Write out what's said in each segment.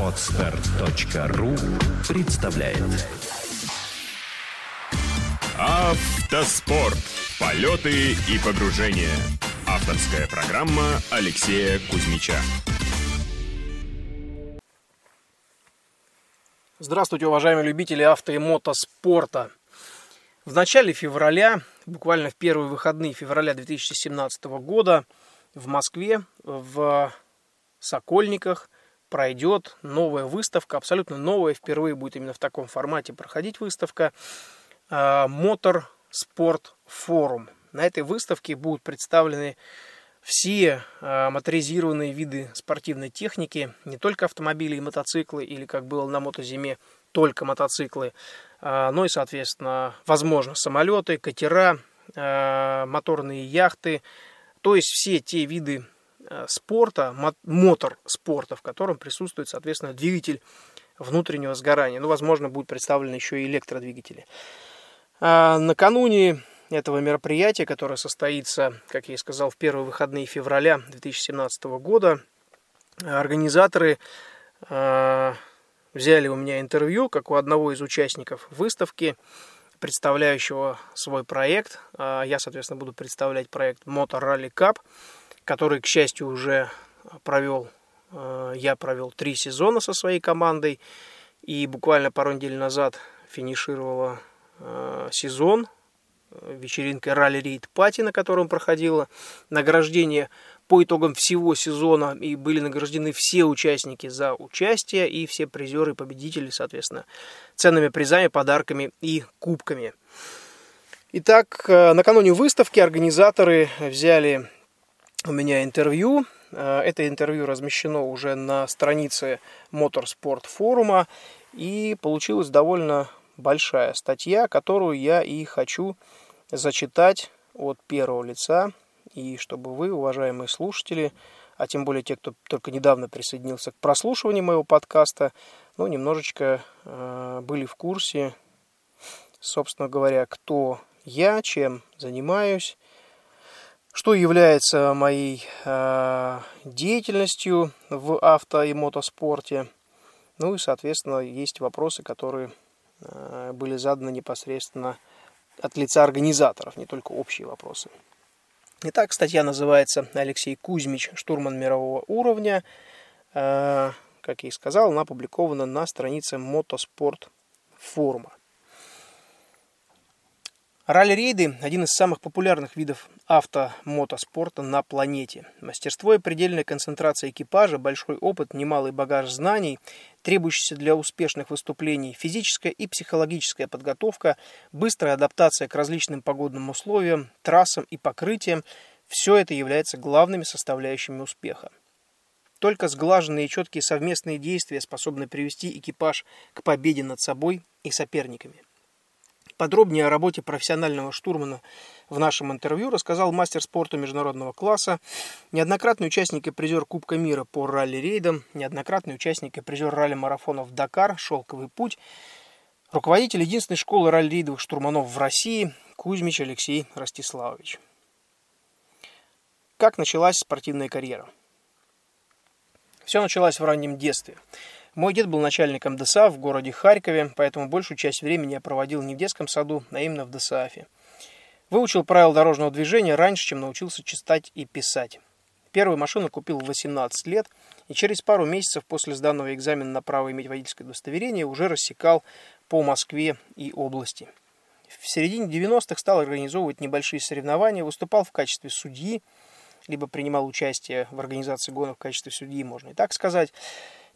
Отстар.ру представляет Автоспорт. Полеты и погружения. Авторская программа Алексея Кузьмича. Здравствуйте, уважаемые любители авто и мотоспорта. В начале февраля, буквально в первые выходные февраля 2017 года, в Москве, в Сокольниках пройдет новая выставка, абсолютно новая, впервые будет именно в таком формате проходить выставка Мотор Спорт Форум. На этой выставке будут представлены все э, моторизированные виды спортивной техники, не только автомобили и мотоциклы, или как было на мотозиме, только мотоциклы, э, но и, соответственно, возможно, самолеты, катера, моторные яхты, то есть все те виды спорта, мотор спорта, в котором присутствует, соответственно, двигатель внутреннего сгорания. Ну, возможно, будут представлены еще и электродвигатели. А накануне этого мероприятия, которое состоится, как я и сказал, в первые выходные февраля 2017 года. Организаторы э, взяли у меня интервью, как у одного из участников выставки, представляющего свой проект. Э, я, соответственно, буду представлять проект Motor Rally Cup, который, к счастью, уже провел, э, я провел три сезона со своей командой, и буквально пару недель назад финишировала сезон вечеринкой Ралли Рейд Пати, на котором проходило награждение по итогам всего сезона, и были награждены все участники за участие, и все призеры и победители, соответственно, ценными призами, подарками и кубками. Итак, э, накануне выставки организаторы взяли у меня интервью. Э, это интервью размещено уже на странице Моторспорт форума, и получилась довольно большая статья, которую я и хочу зачитать от первого лица, и чтобы вы, уважаемые слушатели, а тем более те, кто только недавно присоединился к прослушиванию моего подкаста, ну, немножечко э, были в курсе, собственно говоря, кто я, чем занимаюсь, что является моей э, деятельностью в авто и мотоспорте. Ну и, соответственно, есть вопросы, которые э, были заданы непосредственно от лица организаторов, не только общие вопросы. Итак, статья называется «Алексей Кузьмич. Штурман мирового уровня». Э, как я и сказал, она опубликована на странице Мотоспорт форума. Ралли-рейды – один из самых популярных видов авто-мотоспорта на планете. Мастерство и предельная концентрация экипажа, большой опыт, немалый багаж знаний, требующийся для успешных выступлений, физическая и психологическая подготовка, быстрая адаптация к различным погодным условиям, трассам и покрытиям – все это является главными составляющими успеха. Только сглаженные и четкие совместные действия способны привести экипаж к победе над собой и соперниками. Подробнее о работе профессионального штурмана в нашем интервью рассказал мастер спорта международного класса, неоднократный участник и призер Кубка мира по ралли-рейдам, неоднократный участник и призер ралли-марафонов «Дакар», «Шелковый путь», руководитель единственной школы ралли-рейдовых штурманов в России Кузьмич Алексей Ростиславович. Как началась спортивная карьера? Все началось в раннем детстве – мой дед был начальником ДСА в городе Харькове, поэтому большую часть времени я проводил не в детском саду, а именно в ДСАФе. Выучил правила дорожного движения раньше, чем научился читать и писать. Первую машину купил в 18 лет, и через пару месяцев после сданного экзамена на право иметь водительское удостоверение уже рассекал по Москве и области. В середине 90-х стал организовывать небольшие соревнования, выступал в качестве судьи, либо принимал участие в организации гонок в качестве судьи, можно и так сказать.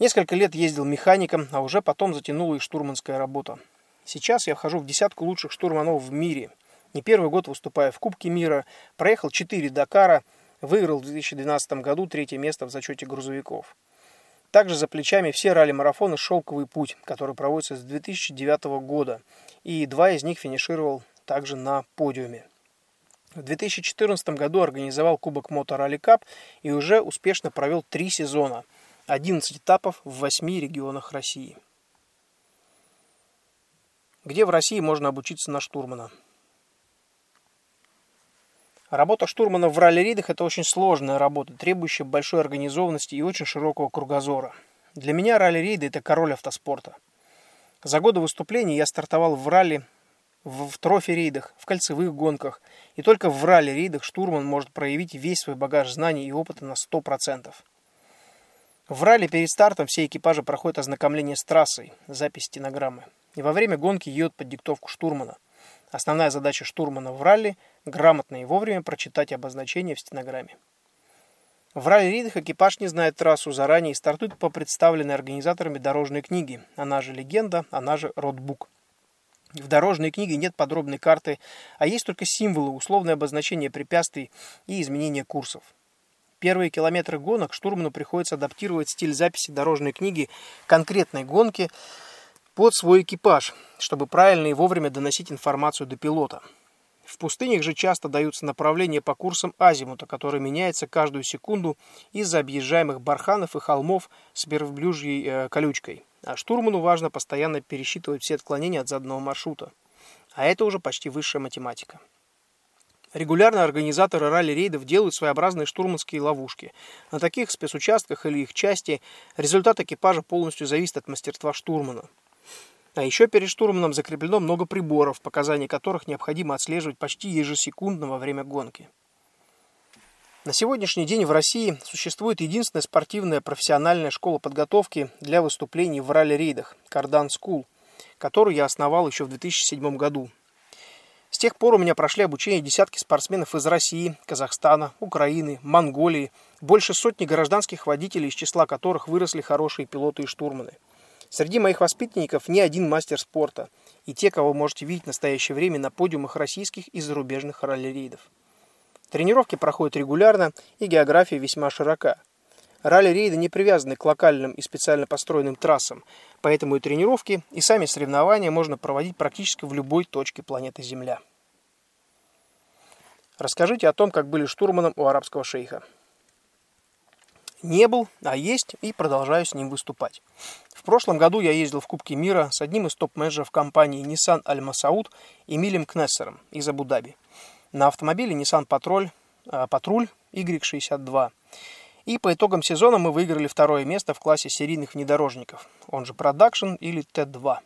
Несколько лет ездил механиком, а уже потом затянула и штурманская работа. Сейчас я вхожу в десятку лучших штурманов в мире. Не первый год выступая в Кубке мира, проехал 4 Дакара, выиграл в 2012 году третье место в зачете грузовиков. Также за плечами все ралли-марафоны «Шелковый путь», который проводится с 2009 года, и два из них финишировал также на подиуме. В 2014 году организовал Кубок Мото Ралли Кап и уже успешно провел три сезона – 11 этапов в 8 регионах России. Где в России можно обучиться на штурмана? Работа штурмана в ралли-ридах – это очень сложная работа, требующая большой организованности и очень широкого кругозора. Для меня ралли-рейды – это король автоспорта. За годы выступлений я стартовал в ралли, в, в трофи-рейдах, в кольцевых гонках. И только в ралли-рейдах штурман может проявить весь свой багаж знаний и опыта на 100%. В ралли перед стартом все экипажи проходят ознакомление с трассой, запись стенограммы. И во время гонки едут под диктовку штурмана. Основная задача штурмана в ралли – грамотно и вовремя прочитать обозначения в стенограмме. В ралли-ридах экипаж не знает трассу заранее и стартует по представленной организаторами дорожной книги, она же легенда, она же родбук. В дорожной книге нет подробной карты, а есть только символы, условное обозначение препятствий и изменение курсов. Первые километры гонок штурману приходится адаптировать стиль записи дорожной книги конкретной гонки – под свой экипаж, чтобы правильно и вовремя доносить информацию до пилота. В пустынях же часто даются направления по курсам азимута, который меняется каждую секунду из-за объезжаемых барханов и холмов с верблюжьей э, колючкой. А штурману важно постоянно пересчитывать все отклонения от заданного маршрута. А это уже почти высшая математика. Регулярно организаторы ралли-рейдов делают своеобразные штурманские ловушки. На таких спецучастках или их части результат экипажа полностью зависит от мастерства штурмана. А еще перед штурманом закреплено много приборов, показания которых необходимо отслеживать почти ежесекундно во время гонки. На сегодняшний день в России существует единственная спортивная профессиональная школа подготовки для выступлений в ралли-рейдах – Кардан School, которую я основал еще в 2007 году. С тех пор у меня прошли обучение десятки спортсменов из России, Казахстана, Украины, Монголии, больше сотни гражданских водителей, из числа которых выросли хорошие пилоты и штурманы – Среди моих воспитанников не один мастер спорта и те, кого можете видеть в настоящее время на подиумах российских и зарубежных ралли-рейдов. Тренировки проходят регулярно и география весьма широка. Ралли-рейды не привязаны к локальным и специально построенным трассам, поэтому и тренировки, и сами соревнования можно проводить практически в любой точке планеты Земля. Расскажите о том, как были штурманом у арабского шейха. Не был, а есть и продолжаю с ним выступать. В прошлом году я ездил в Кубке мира с одним из топ-менеджеров компании Nissan Аль-Масауд Эмилем Кнессером из Абу-Даби на автомобиле Nissan Patrol, э, Патруль Y62. И по итогам сезона мы выиграли второе место в классе серийных внедорожников, он же Production или Т2.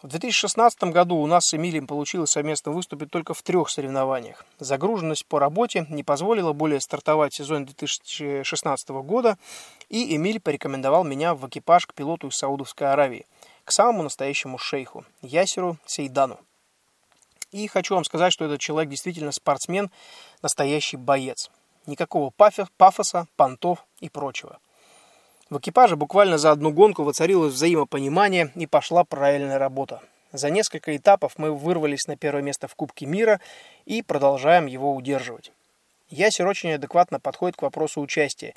В 2016 году у нас с Эмилием получилось совместно выступить только в трех соревнованиях. Загруженность по работе не позволила более стартовать сезон 2016 года, и Эмиль порекомендовал меня в экипаж к пилоту из Саудовской Аравии, к самому настоящему шейху, Ясеру Сейдану. И хочу вам сказать, что этот человек действительно спортсмен, настоящий боец. Никакого пафоса, понтов и прочего. В экипаже буквально за одну гонку воцарилось взаимопонимание и пошла правильная работа. За несколько этапов мы вырвались на первое место в Кубке мира и продолжаем его удерживать. Ясер очень адекватно подходит к вопросу участия.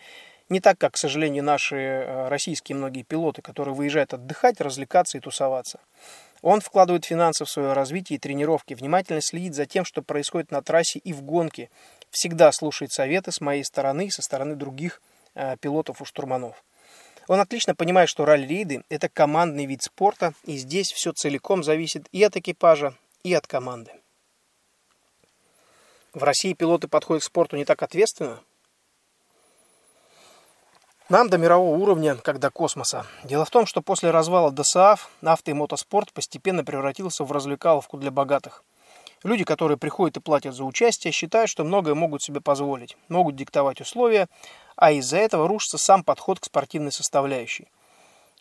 Не так, как, к сожалению, наши э, российские многие пилоты, которые выезжают отдыхать, развлекаться и тусоваться. Он вкладывает финансы в свое развитие и тренировки, внимательно следит за тем, что происходит на трассе и в гонке, всегда слушает советы с моей стороны и со стороны других э, пилотов и штурманов. Он отлично понимает, что ралли-рейды – это командный вид спорта, и здесь все целиком зависит и от экипажа, и от команды. В России пилоты подходят к спорту не так ответственно. Нам до мирового уровня, как до космоса. Дело в том, что после развала ДСАФ авто и мотоспорт постепенно превратился в развлекаловку для богатых. Люди, которые приходят и платят за участие, считают, что многое могут себе позволить, могут диктовать условия, а из-за этого рушится сам подход к спортивной составляющей.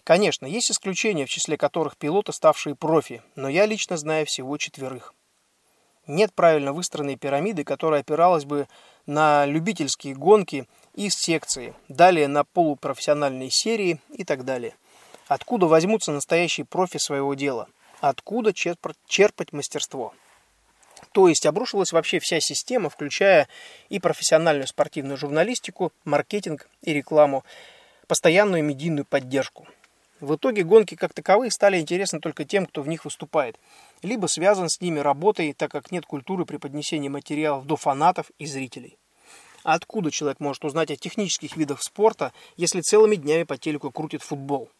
Конечно, есть исключения, в числе которых пилоты, ставшие профи, но я лично знаю всего четверых. Нет правильно выстроенной пирамиды, которая опиралась бы на любительские гонки из секции, далее на полупрофессиональные серии и так далее. Откуда возьмутся настоящие профи своего дела? Откуда черпать мастерство? То есть обрушилась вообще вся система, включая и профессиональную спортивную журналистику, маркетинг и рекламу, постоянную медийную поддержку. В итоге гонки как таковые стали интересны только тем, кто в них выступает, либо связан с ними работой, так как нет культуры преподнесения материалов до фанатов и зрителей. А откуда человек может узнать о технических видах спорта, если целыми днями по телеку крутит футбол?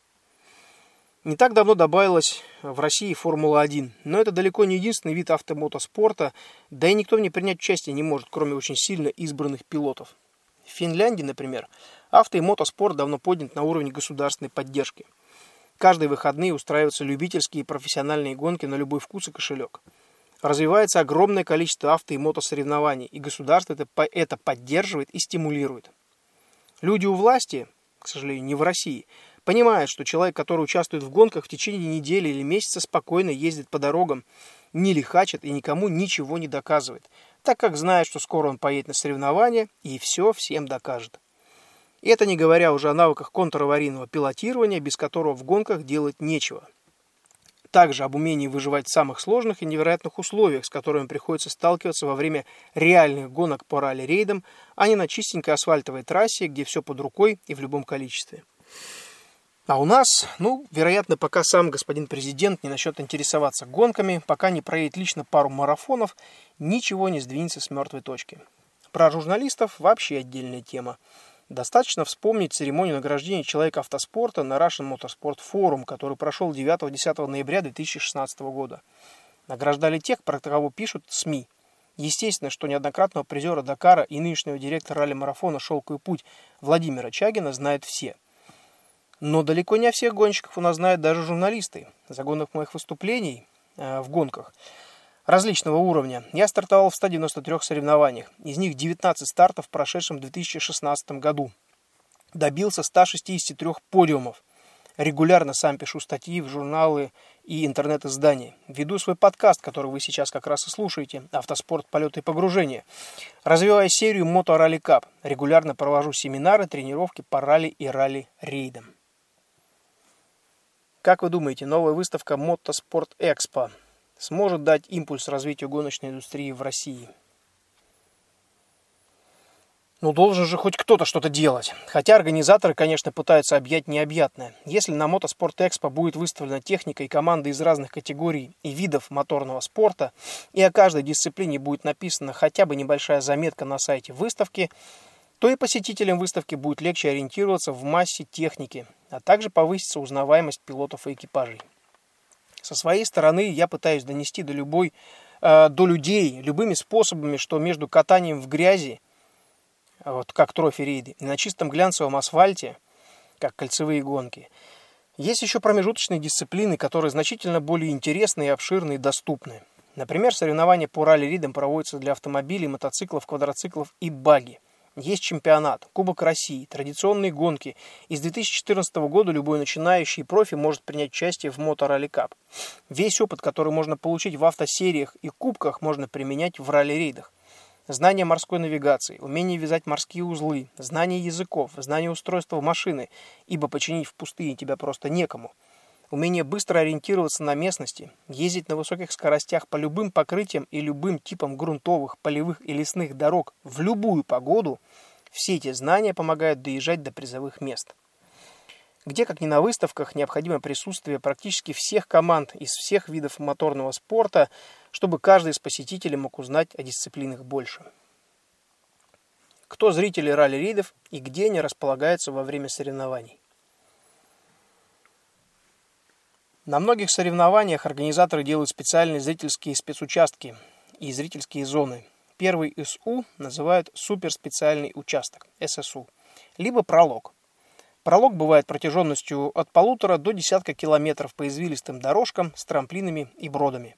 Не так давно добавилась в России Формула-1, но это далеко не единственный вид автомотоспорта, да и никто в ней принять участие не может, кроме очень сильно избранных пилотов. В Финляндии, например, авто и мотоспорт давно поднят на уровень государственной поддержки. Каждые выходные устраиваются любительские и профессиональные гонки на любой вкус и кошелек. Развивается огромное количество авто и мотосоревнований, и государство это, это поддерживает и стимулирует. Люди у власти, к сожалению, не в России – Понимает, что человек, который участвует в гонках в течение недели или месяца, спокойно ездит по дорогам, не лихачит и никому ничего не доказывает, так как знает, что скоро он поедет на соревнования и все всем докажет. И это не говоря уже о навыках контраварийного пилотирования, без которого в гонках делать нечего. Также об умении выживать в самых сложных и невероятных условиях, с которыми приходится сталкиваться во время реальных гонок по ралли-рейдам, а не на чистенькой асфальтовой трассе, где все под рукой и в любом количестве. А у нас, ну, вероятно, пока сам господин президент не начнет интересоваться гонками, пока не проедет лично пару марафонов, ничего не сдвинется с мертвой точки. Про журналистов вообще отдельная тема. Достаточно вспомнить церемонию награждения человека автоспорта на Russian Motorsport Forum, который прошел 9-10 ноября 2016 года. Награждали тех, про кого пишут СМИ. Естественно, что неоднократного призера Дакара и нынешнего директора ралли-марафона «Шелковый путь» Владимира Чагина знают все – но далеко не о всех гонщиков у нас знают даже журналисты. За гонок моих выступлений э, в гонках различного уровня я стартовал в 193 соревнованиях. Из них 19 стартов в прошедшем 2016 году. Добился 163 подиумов. Регулярно сам пишу статьи в журналы и интернет-издания. Веду свой подкаст, который вы сейчас как раз и слушаете, «Автоспорт, полеты и погружения». Развивая серию «Мото Ралли Кап». Регулярно провожу семинары, тренировки по ралли и ралли-рейдам. Как вы думаете, новая выставка Motorsport Expo сможет дать импульс развитию гоночной индустрии в России? Ну, должен же хоть кто-то что-то делать. Хотя организаторы, конечно, пытаются объять необъятное. Если на Motorsport Expo будет выставлена техника и команды из разных категорий и видов моторного спорта, и о каждой дисциплине будет написана хотя бы небольшая заметка на сайте выставки, то и посетителям выставки будет легче ориентироваться в массе техники, а также повысится узнаваемость пилотов и экипажей. Со своей стороны я пытаюсь донести до любой, э, до людей любыми способами, что между катанием в грязи, вот как трофи-рейды, и на чистом глянцевом асфальте, как кольцевые гонки, есть еще промежуточные дисциплины, которые значительно более интересны и обширны и доступны. Например, соревнования по ралли-ридам проводятся для автомобилей, мотоциклов, квадроциклов и баги – есть чемпионат, Кубок России, традиционные гонки. Из 2014 года любой начинающий профи может принять участие в Мото Ралли Кап. Весь опыт, который можно получить в автосериях и кубках, можно применять в ралли-рейдах. Знание морской навигации, умение вязать морские узлы, знание языков, знание устройства машины, ибо починить в пустыне тебя просто некому – умение быстро ориентироваться на местности, ездить на высоких скоростях по любым покрытиям и любым типам грунтовых, полевых и лесных дорог в любую погоду, все эти знания помогают доезжать до призовых мест. Где, как ни на выставках, необходимо присутствие практически всех команд из всех видов моторного спорта, чтобы каждый из посетителей мог узнать о дисциплинах больше. Кто зрители ралли-рейдов и где они располагаются во время соревнований? На многих соревнованиях организаторы делают специальные зрительские спецучастки и зрительские зоны. Первый СУ называют суперспециальный участок, ССУ, либо пролог. Пролог бывает протяженностью от полутора до десятка километров по извилистым дорожкам с трамплинами и бродами.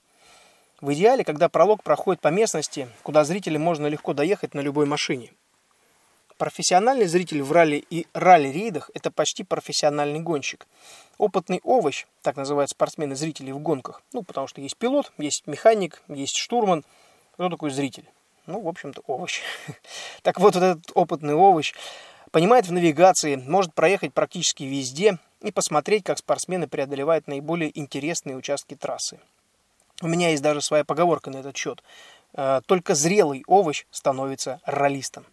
В идеале, когда пролог проходит по местности, куда зрителям можно легко доехать на любой машине. Профессиональный зритель в ралли и ралли-рейдах – это почти профессиональный гонщик – опытный овощ, так называют спортсмены-зрители в гонках. Ну, потому что есть пилот, есть механик, есть штурман. Кто такой зритель? Ну, в общем-то, овощ. Так вот, вот этот опытный овощ понимает в навигации, может проехать практически везде и посмотреть, как спортсмены преодолевают наиболее интересные участки трассы. У меня есть даже своя поговорка на этот счет. Э, только зрелый овощ становится ролистом.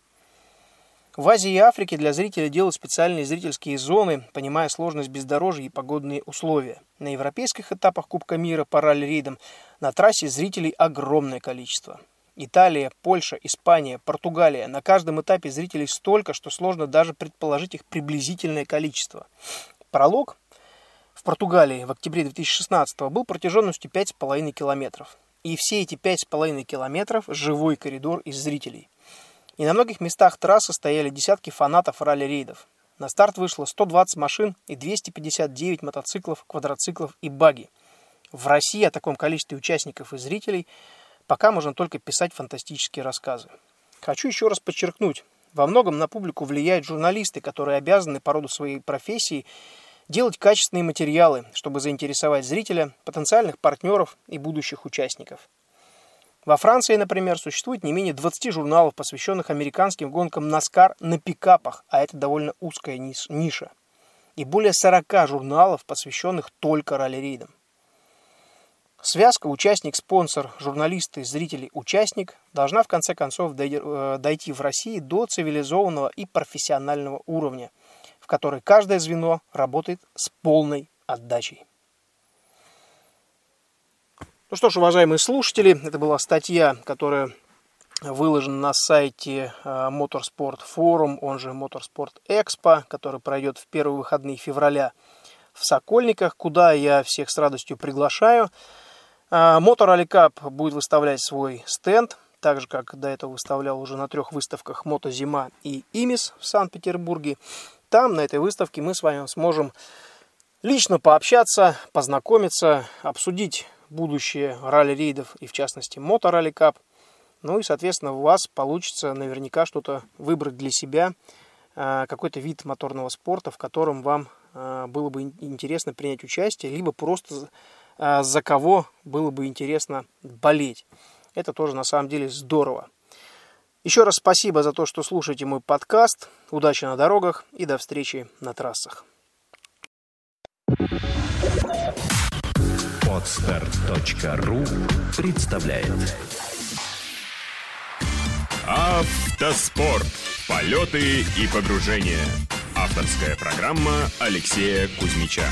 В Азии и Африке для зрителей делают специальные зрительские зоны, понимая сложность бездорожья и погодные условия. На европейских этапах Кубка мира по ралли-рейдам на трассе зрителей огромное количество. Италия, Польша, Испания, Португалия. На каждом этапе зрителей столько, что сложно даже предположить их приблизительное количество. Пролог в Португалии в октябре 2016 был протяженностью 5,5 километров. И все эти 5,5 километров – живой коридор из зрителей. И на многих местах трассы стояли десятки фанатов ралли-рейдов. На старт вышло 120 машин и 259 мотоциклов, квадроциклов и баги. В России о таком количестве участников и зрителей пока можно только писать фантастические рассказы. Хочу еще раз подчеркнуть, во многом на публику влияют журналисты, которые обязаны по роду своей профессии делать качественные материалы, чтобы заинтересовать зрителя, потенциальных партнеров и будущих участников. Во Франции, например, существует не менее 20 журналов, посвященных американским гонкам Наскар на пикапах, а это довольно узкая ниша. И более 40 журналов, посвященных только ралли-рейдам. Связка участник-спонсор, журналисты, зрители, участник должна в конце концов э, дойти в России до цивилизованного и профессионального уровня, в который каждое звено работает с полной отдачей. Ну что ж, уважаемые слушатели, это была статья, которая выложена на сайте Motorsport Forum, он же Motorsport Expo, который пройдет в первые выходные февраля в Сокольниках, куда я всех с радостью приглашаю. Motor Rally Cup будет выставлять свой стенд, так же, как до этого выставлял уже на трех выставках Мотозима и Имис в Санкт-Петербурге. Там, на этой выставке, мы с вами сможем лично пообщаться, познакомиться, обсудить будущее ралли-рейдов и, в частности, мото-ралли кап. Ну и, соответственно, у вас получится наверняка что-то выбрать для себя, а, какой-то вид моторного спорта, в котором вам а, было бы интересно принять участие, либо просто а, за кого было бы интересно болеть. Это тоже на самом деле здорово. Еще раз спасибо за то, что слушаете мой подкаст. Удачи на дорогах и до встречи на трассах. Отстар.ру представляет Автоспорт. Полеты и погружения. Авторская программа Алексея Кузьмича.